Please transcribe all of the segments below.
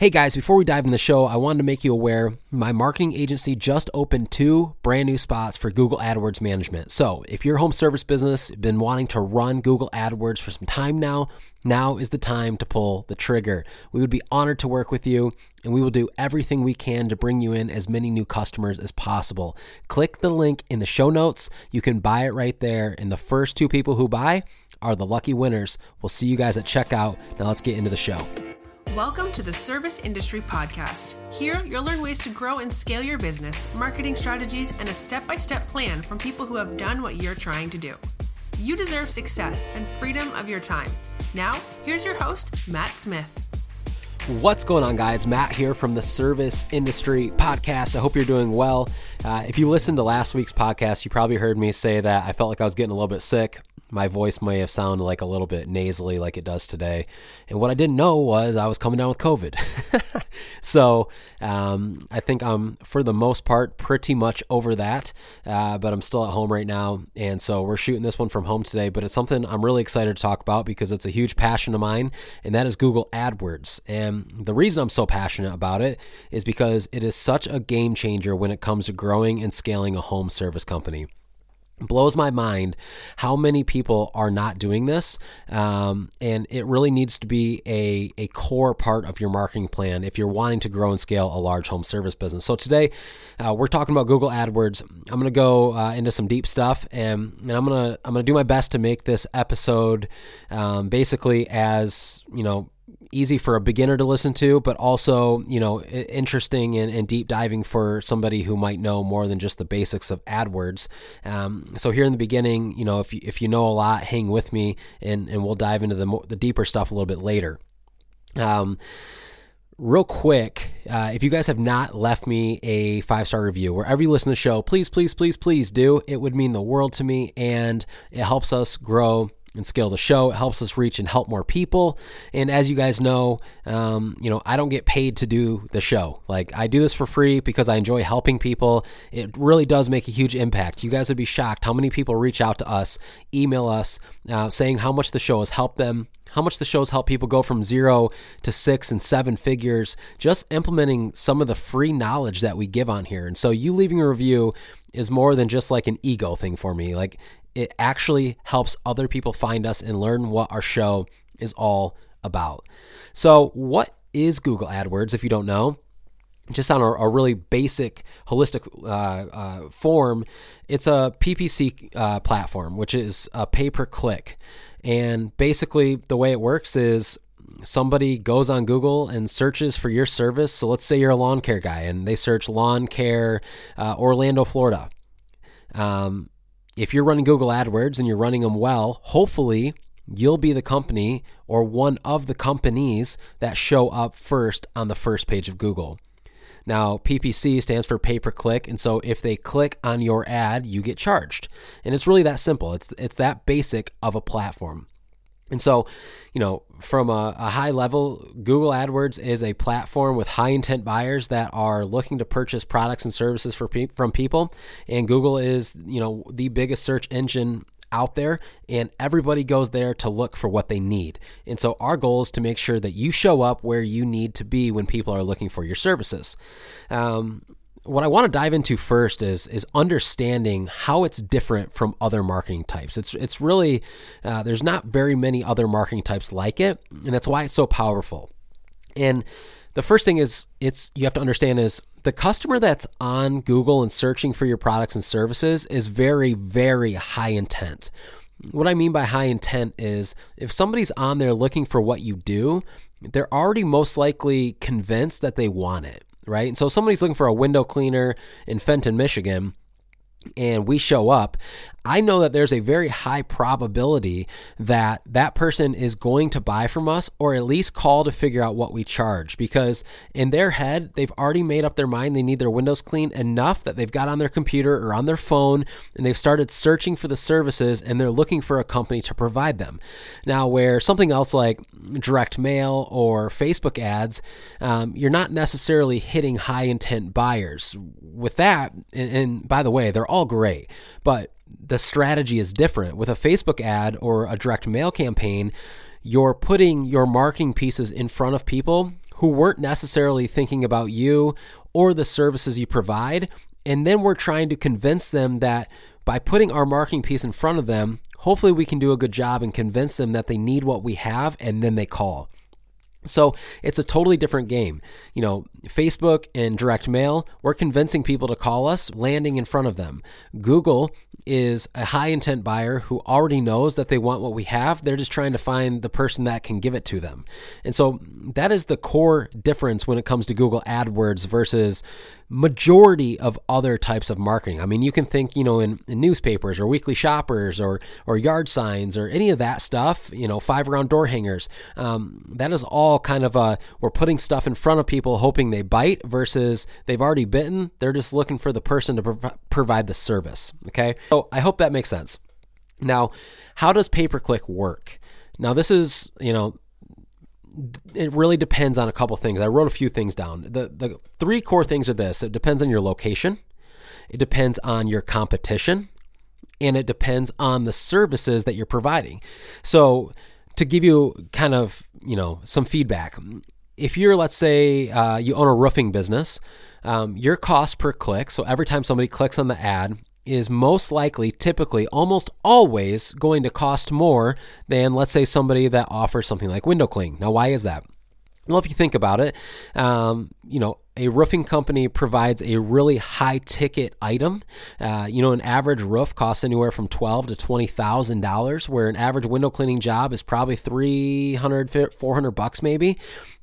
Hey guys, before we dive in the show, I wanted to make you aware my marketing agency just opened two brand new spots for Google AdWords management. So, if your home service business been wanting to run Google AdWords for some time now, now is the time to pull the trigger. We would be honored to work with you and we will do everything we can to bring you in as many new customers as possible. Click the link in the show notes. You can buy it right there, and the first two people who buy are the lucky winners. We'll see you guys at checkout. Now, let's get into the show. Welcome to the Service Industry Podcast. Here, you'll learn ways to grow and scale your business, marketing strategies, and a step by step plan from people who have done what you're trying to do. You deserve success and freedom of your time. Now, here's your host, Matt Smith. What's going on, guys? Matt here from the Service Industry Podcast. I hope you're doing well. Uh, if you listened to last week's podcast, you probably heard me say that I felt like I was getting a little bit sick my voice may have sounded like a little bit nasally like it does today. And what I didn't know was I was coming down with COVID. so um, I think I'm, for the most part, pretty much over that. Uh, but I'm still at home right now. And so we're shooting this one from home today. But it's something I'm really excited to talk about because it's a huge passion of mine, and that is Google AdWords. And the reason I'm so passionate about it is because it is such a game changer when it comes to growing and scaling a home service company blows my mind how many people are not doing this um, and it really needs to be a, a core part of your marketing plan if you're wanting to grow and scale a large home service business. So today uh, we're talking about google adwords. I'm going to go uh, into some deep stuff and, and i'm going to i'm going to do my best to make this episode um, basically as you know easy for a beginner to listen to, but also, you know, interesting and, and, deep diving for somebody who might know more than just the basics of AdWords. Um, so here in the beginning, you know, if you, if you know a lot, hang with me and, and we'll dive into the, the deeper stuff a little bit later. Um, real quick, uh, if you guys have not left me a five star review wherever you listen to the show, please, please, please, please do. It would mean the world to me and it helps us grow and scale the show. It helps us reach and help more people. And as you guys know, um, you know, I don't get paid to do the show. Like I do this for free because I enjoy helping people. It really does make a huge impact. You guys would be shocked how many people reach out to us, email us, uh, saying how much the show has helped them. How much the shows help people go from zero to six and seven figures, just implementing some of the free knowledge that we give on here. And so, you leaving a review is more than just like an ego thing for me. Like it actually helps other people find us and learn what our show is all about. So, what is Google AdWords if you don't know? Just on a, a really basic, holistic uh, uh, form, it's a PPC uh, platform, which is a pay per click. And basically, the way it works is somebody goes on Google and searches for your service. So let's say you're a lawn care guy and they search lawn care uh, Orlando, Florida. Um, if you're running Google AdWords and you're running them well, hopefully you'll be the company or one of the companies that show up first on the first page of Google. Now, PPC stands for pay per click, and so if they click on your ad, you get charged. And it's really that simple. It's it's that basic of a platform. And so, you know, from a, a, high level, Google AdWords is a platform with high intent buyers that are looking to purchase products and services for pe- from people. And Google is, you know, the biggest search engine out there, and everybody goes there to look for what they need. And so, our goal is to make sure that you show up where you need to be when people are looking for your services. Um, what I want to dive into first is is understanding how it's different from other marketing types. It's it's really uh, there's not very many other marketing types like it, and that's why it's so powerful. And the first thing is it's you have to understand is the customer that's on Google and searching for your products and services is very very high intent. What I mean by high intent is if somebody's on there looking for what you do, they're already most likely convinced that they want it right? And so somebody's looking for a window cleaner in Fenton, Michigan, and we show up, I know that there's a very high probability that that person is going to buy from us or at least call to figure out what we charge because in their head, they've already made up their mind they need their windows clean enough that they've got on their computer or on their phone and they've started searching for the services and they're looking for a company to provide them. Now, where something else like direct mail or Facebook ads, um, you're not necessarily hitting high intent buyers. With that, and, and by the way, they're all great, but the strategy is different. With a Facebook ad or a direct mail campaign, you're putting your marketing pieces in front of people who weren't necessarily thinking about you or the services you provide. And then we're trying to convince them that by putting our marketing piece in front of them, hopefully we can do a good job and convince them that they need what we have and then they call. So it's a totally different game. You know, Facebook and direct mail, we're convincing people to call us, landing in front of them. Google is a high intent buyer who already knows that they want what we have. They're just trying to find the person that can give it to them. And so that is the core difference when it comes to Google AdWords versus majority of other types of marketing. I mean, you can think, you know, in, in, newspapers or weekly shoppers or or yard signs or any of that stuff, you know, five round door hangers. Um, that is all kind of a we're putting stuff in front of people hoping they bite versus they've already bitten. They're just looking for the person to prov- provide the service. Okay. So I hope that makes sense. Now, how does pay per click work? Now, this is, you know, it really depends on a couple things. I wrote a few things down. The the three core things are this. It depends on your location, it depends on your competition, and it depends on the services that you're providing. So, to give you kind of, you know, some feedback, if you're let's say uh, you own a roofing business, um, your cost per click, so every time somebody clicks on the ad, is most likely, typically, almost always going to cost more than, let's say, somebody that offers something like window cleaning. Now, why is that? Well, if you think about it, um, you know, a roofing company provides a really high ticket item. Uh, you know, an average roof costs anywhere from twelve to twenty thousand dollars, where an average window cleaning job is probably 300, 400 bucks maybe.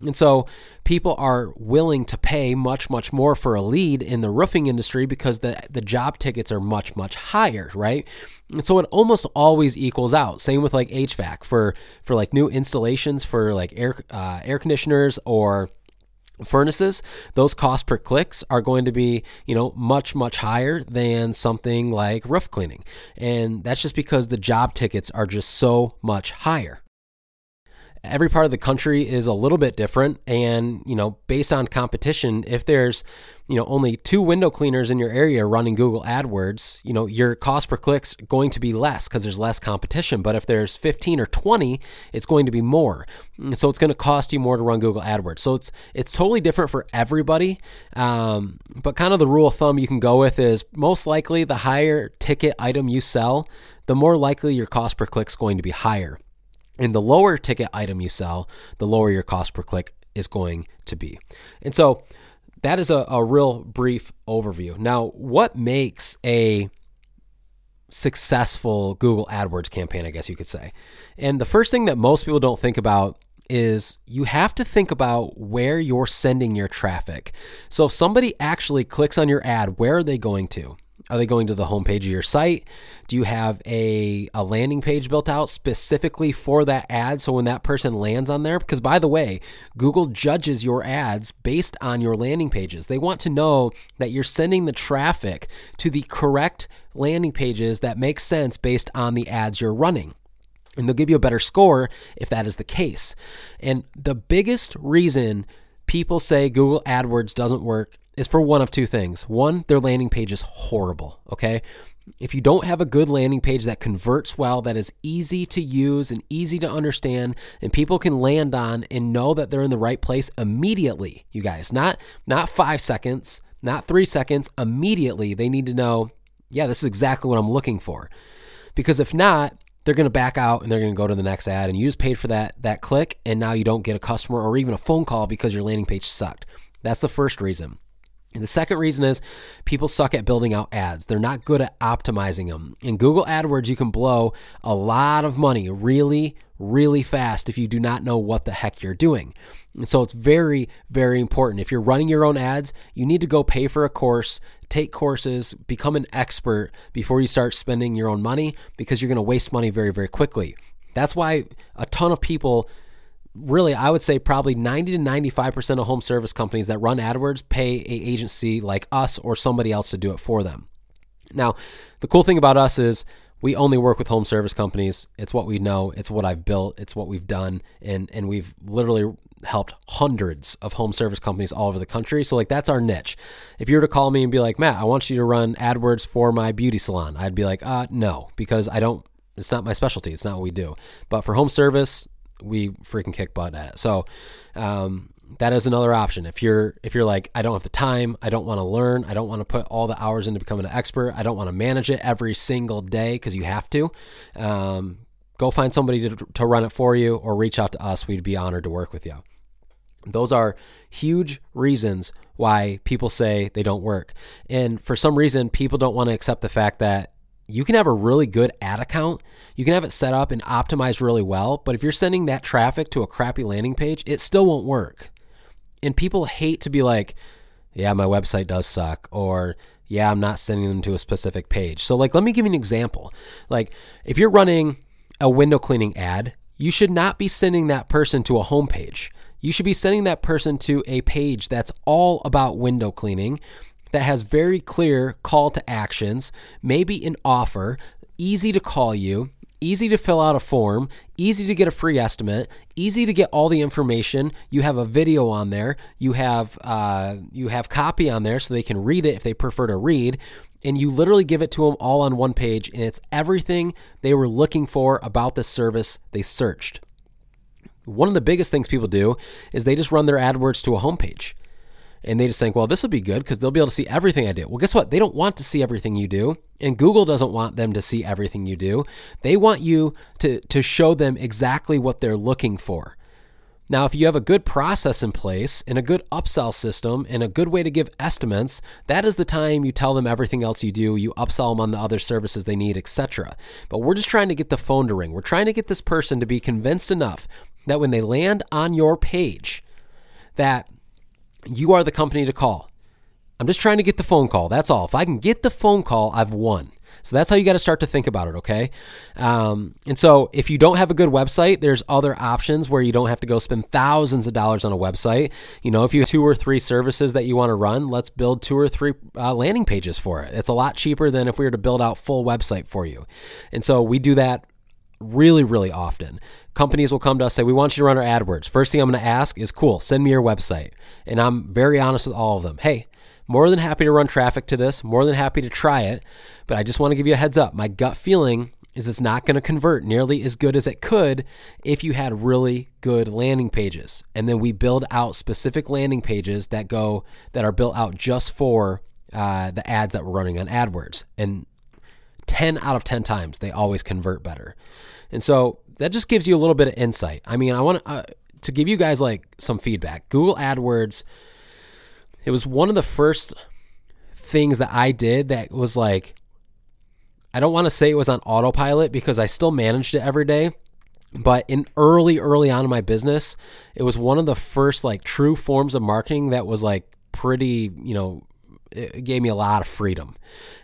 And so people are willing to pay much, much more for a lead in the roofing industry because the the job tickets are much, much higher, right? And so it almost always equals out. Same with like HVAC for for like new installations for like air uh, air conditioners or furnaces those costs per clicks are going to be you know much much higher than something like roof cleaning. And that's just because the job tickets are just so much higher every part of the country is a little bit different. And you know based on competition if there's you know only two window cleaners in your area running google adwords you know your cost per click's going to be less because there's less competition. But if there's 15 or 20 it's going to be more. So it's going to cost you more to run google adwords. So it's it's totally different for everybody. Um, but kind of the rule of thumb you can go with is most likely the higher ticket item you sell the more likely your cost per click's going to be higher and the lower ticket item you sell, the lower your cost per click is going to be. And so that is a, a real brief overview. Now, what makes a successful Google AdWords campaign, I guess you could say? And the first thing that most people don't think about is you have to think about where you're sending your traffic. So if somebody actually clicks on your ad, where are they going to? Are they going to the homepage of your site? Do you have a, a landing page built out specifically for that ad? So when that person lands on there, because by the way, Google judges your ads based on your landing pages. They want to know that you're sending the traffic to the correct landing pages that make sense based on the ads you're running. And they'll give you a better score if that is the case. And the biggest reason people say Google AdWords doesn't work is for one of two things. One, their landing page is horrible, okay? If you don't have a good landing page that converts well, that is easy to use and easy to understand, and people can land on and know that they're in the right place immediately, you guys, not not 5 seconds, not 3 seconds, immediately they need to know, yeah, this is exactly what I'm looking for. Because if not, they're going to back out and they're going to go to the next ad and you just paid for that that click and now you don't get a customer or even a phone call because your landing page sucked. That's the first reason. And the second reason is people suck at building out ads. They're not good at optimizing them. In Google AdWords, you can blow a lot of money really, really fast if you do not know what the heck you're doing. And so it's very, very important. If you're running your own ads, you need to go pay for a course, take courses, become an expert before you start spending your own money because you're going to waste money very, very quickly. That's why a ton of people really I would say probably 90 to 95% of home service companies that run AdWords pay a agency like us or somebody else to do it for them. Now, the cool thing about us is we only work with home service companies. It's what we know, it's what I've built, it's what we've done and and we've literally helped hundreds of home service companies all over the country. So like that's our niche. If you were to call me and be like, "Matt, I want you to run AdWords for my beauty salon." I'd be like, "Uh, no, because I don't it's not my specialty. It's not what we do. But for home service, we freaking kick butt at it. So, um, that is another option. If you're if you're like I don't have the time, I don't want to learn, I don't want to put all the hours into becoming an expert, I don't want to manage it every single day because you have to. Um, go find somebody to, to run it for you, or reach out to us. We'd be honored to work with you. Those are huge reasons why people say they don't work. And for some reason, people don't want to accept the fact that you can have a really good ad account. You can have it set up and optimized really well. But if you're sending that traffic to a crappy landing page, it still won't work. And people hate to be like, yeah, my website does suck. Or, yeah, I'm not sending them to a specific page. So, like, let me give you an example. Like, if you're running a window cleaning ad, you should not be sending that person to a homepage. You should be sending that person to a page that's all about window cleaning that has very clear call to actions, maybe an offer, easy to call you, easy to fill out a form, easy to get a free estimate, easy to get all the information. You have a video on there, you have uh, you have copy on there so they can read it if they prefer to read, and you literally give it to them all on one page, and it's everything they were looking for about the service they searched. One of the biggest things people do is they just run their AdWords to a homepage and they just think, well, this will be good because they'll be able to see everything I do. Well, guess what? They don't want to see everything you do, and Google doesn't want them to see everything you do. They want you to, to show them exactly what they're looking for. Now, if you have a good process in place and a good upsell system and a good way to give estimates, that is the time you tell them everything else you do, you upsell them on the other services they need, etc. But we're just trying to get the phone to ring. We're trying to get this person to be convinced enough that when they land on your page, that you are the company to call. I'm just trying to get the phone call. That's all. If I can get the phone call, I've won. So that's how you got to start to think about it, okay? Um, and so if you don't have a good website, there's other options where you don't have to go spend thousands of dollars on a website. You know, if you have two or three services that you want to run, let's build two or three uh, landing pages for it. It's a lot cheaper than if we were to build out full website for you. And so we do that really, really often. Companies will come to us say, We want you to run our AdWords. First thing I'm going to ask is, Cool, send me your website. And I'm very honest with all of them. Hey, more than happy to run traffic to this, more than happy to try it. But I just want to give you a heads up. My gut feeling is it's not going to convert nearly as good as it could if you had really good landing pages. And then we build out specific landing pages that go that are built out just for uh, the ads that we're running on AdWords. And 10 out of 10 times they always convert better. And so that just gives you a little bit of insight. I mean, I want uh, to give you guys like some feedback. Google AdWords, it was one of the first things that I did that was like, I don't want to say it was on autopilot because I still managed it every day. But in early, early on in my business, it was one of the first like true forms of marketing that was like pretty, you know, it gave me a lot of freedom.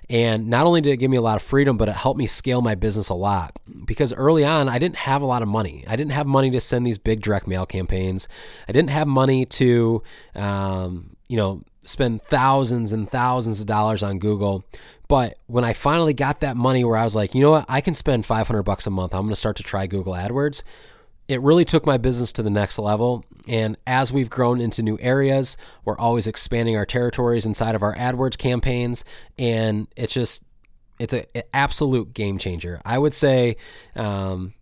And not only did it give me a lot of freedom, but it helped me scale my business a lot. Because early on, I didn't have a lot of money. I didn't have money to send these big direct mail campaigns. I didn't have money to, um, you know, spend thousands and thousands of dollars on Google. But when I finally got that money where I was like, you know what, I can spend 500 bucks a month. I'm going to start to try Google AdWords it really took my business to the next level. And as we've grown into new areas, we're always expanding our territories inside of our AdWords campaigns. And it's just, it's an absolute game changer. I would say um,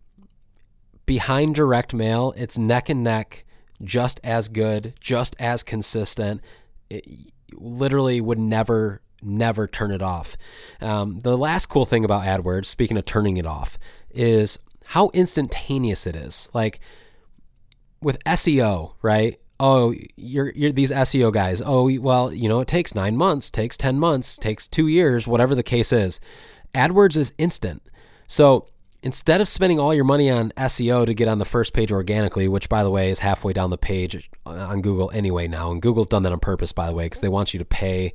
behind direct mail, it's neck and neck, just as good, just as consistent. It literally would never never turn it off. Um, the last cool thing about AdWords, speaking of turning it off, is how instantaneous it is. Like with SEO, right? Oh, you're you're these SEO guys. Oh, well, you know, it takes 9 months, takes 10 months, takes 2 years, whatever the case is. AdWords is instant. So, instead of spending all your money on SEO to get on the first page organically, which by the way is halfway down the page on Google anyway now, and Google's done that on purpose by the way because they want you to pay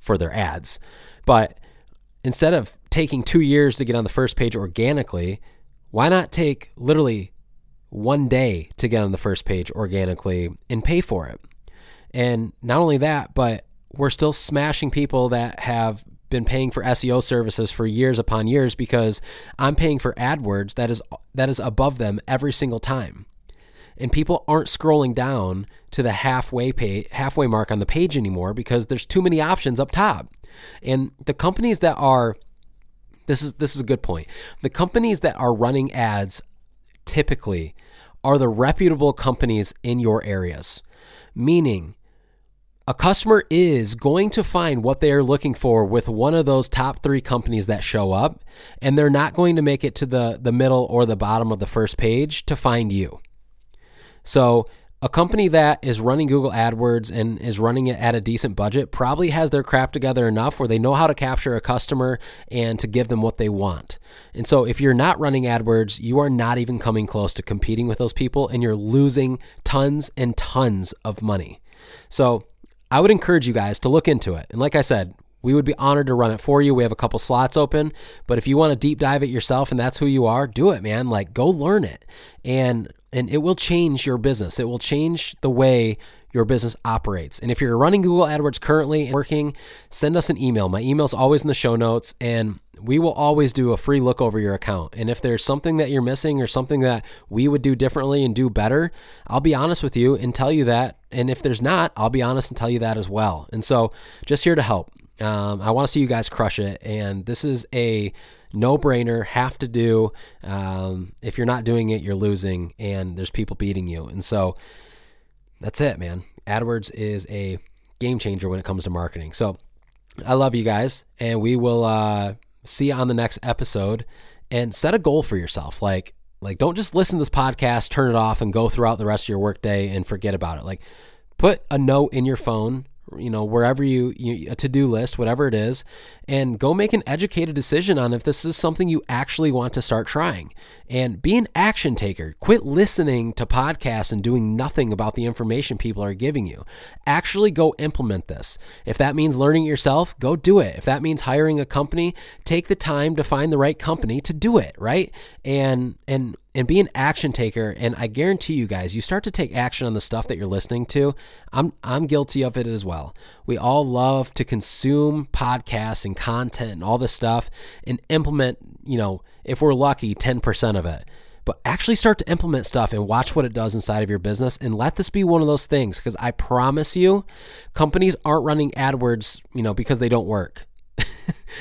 for their ads. But instead of taking 2 years to get on the first page organically, why not take literally one day to get on the first page organically and pay for it? And not only that, but we're still smashing people that have been paying for SEO services for years upon years because I'm paying for AdWords that is that is above them every single time. And people aren't scrolling down to the halfway pay, halfway mark on the page anymore because there's too many options up top. And the companies that are this is this is a good point. The companies that are running ads typically are the reputable companies in your areas. meaning a customer is going to find what they are looking for with one of those top three companies that show up, and they're not going to make it to the, the middle or the bottom of the first page to find you. So, a company that is running Google AdWords and is running it at a decent budget probably has their crap together enough where they know how to capture a customer and to give them what they want. And so if you're not running AdWords, you are not even coming close to competing with those people and you're losing tons and tons of money. So I would encourage you guys to look into it. And like I said, we would be honored to run it for you. We have a couple slots open, but if you want to deep dive it yourself and that's who you are, do it, man. Like go learn it. And and it will change your business. It will change the way your business operates. And if you're running Google AdWords currently and working, send us an email. My email is always in the show notes, and we will always do a free look over your account. And if there's something that you're missing or something that we would do differently and do better, I'll be honest with you and tell you that. And if there's not, I'll be honest and tell you that as well. And so, just here to help. Um, I want to see you guys crush it. And this is a no brainer, have to do. Um, if you're not doing it, you're losing, and there's people beating you. And so that's it, man. AdWords is a game changer when it comes to marketing. So I love you guys, and we will uh, see you on the next episode. And set a goal for yourself. Like, like don't just listen to this podcast, turn it off, and go throughout the rest of your workday and forget about it. Like, put a note in your phone you know wherever you, you a to-do list whatever it is and go make an educated decision on if this is something you actually want to start trying. And be an action taker. Quit listening to podcasts and doing nothing about the information people are giving you. Actually go implement this. If that means learning it yourself go do it. If that means hiring a company take the time to find the right company to do it right? And and and be an action taker and I guarantee you guys you start to take action on the stuff that you're listening to I'm I'm guilty of it as well. We all love to consume podcasts and content and all this stuff and implement you know if we're lucky 10% of it. But actually start to implement stuff and watch what it does inside of your business and let this be one of those things because I promise you companies aren't running AdWords you know because they don't work.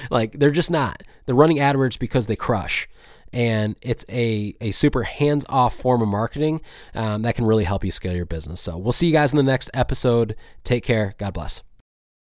Like they're just not. They're running AdWords because they crush and it's a, a super hands off form of marketing um, that can really help you scale your business. So we'll see you guys in the next episode. Take care. God bless.